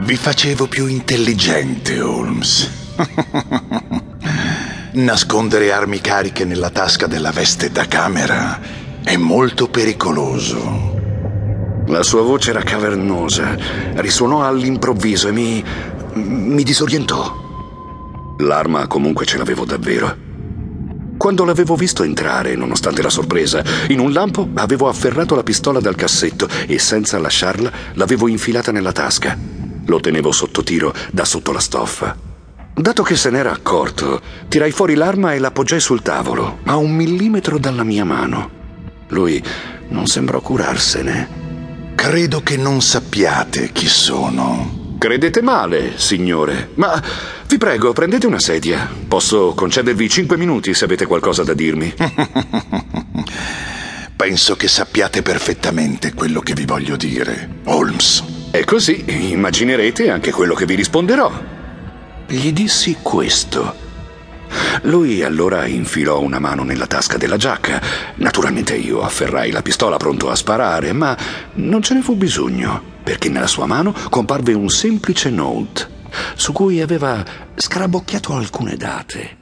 Vi facevo più intelligente, Holmes. Nascondere armi cariche nella tasca della veste da camera è molto pericoloso. La sua voce era cavernosa, risuonò all'improvviso e mi. mi disorientò. L'arma comunque ce l'avevo davvero. Quando l'avevo visto entrare, nonostante la sorpresa, in un lampo avevo afferrato la pistola dal cassetto e senza lasciarla l'avevo infilata nella tasca. Lo tenevo sotto tiro da sotto la stoffa. Dato che se n'era accorto, tirai fuori l'arma e l'appoggiai sul tavolo, a un millimetro dalla mia mano. Lui non sembrò curarsene. Credo che non sappiate chi sono. Credete male, signore. Ma vi prego, prendete una sedia. Posso concedervi cinque minuti se avete qualcosa da dirmi. Penso che sappiate perfettamente quello che vi voglio dire, Holmes. E così immaginerete anche quello che vi risponderò. Gli dissi questo. Lui allora infilò una mano nella tasca della giacca. Naturalmente io afferrai la pistola pronto a sparare, ma non ce ne fu bisogno, perché nella sua mano comparve un semplice note su cui aveva scarabocchiato alcune date.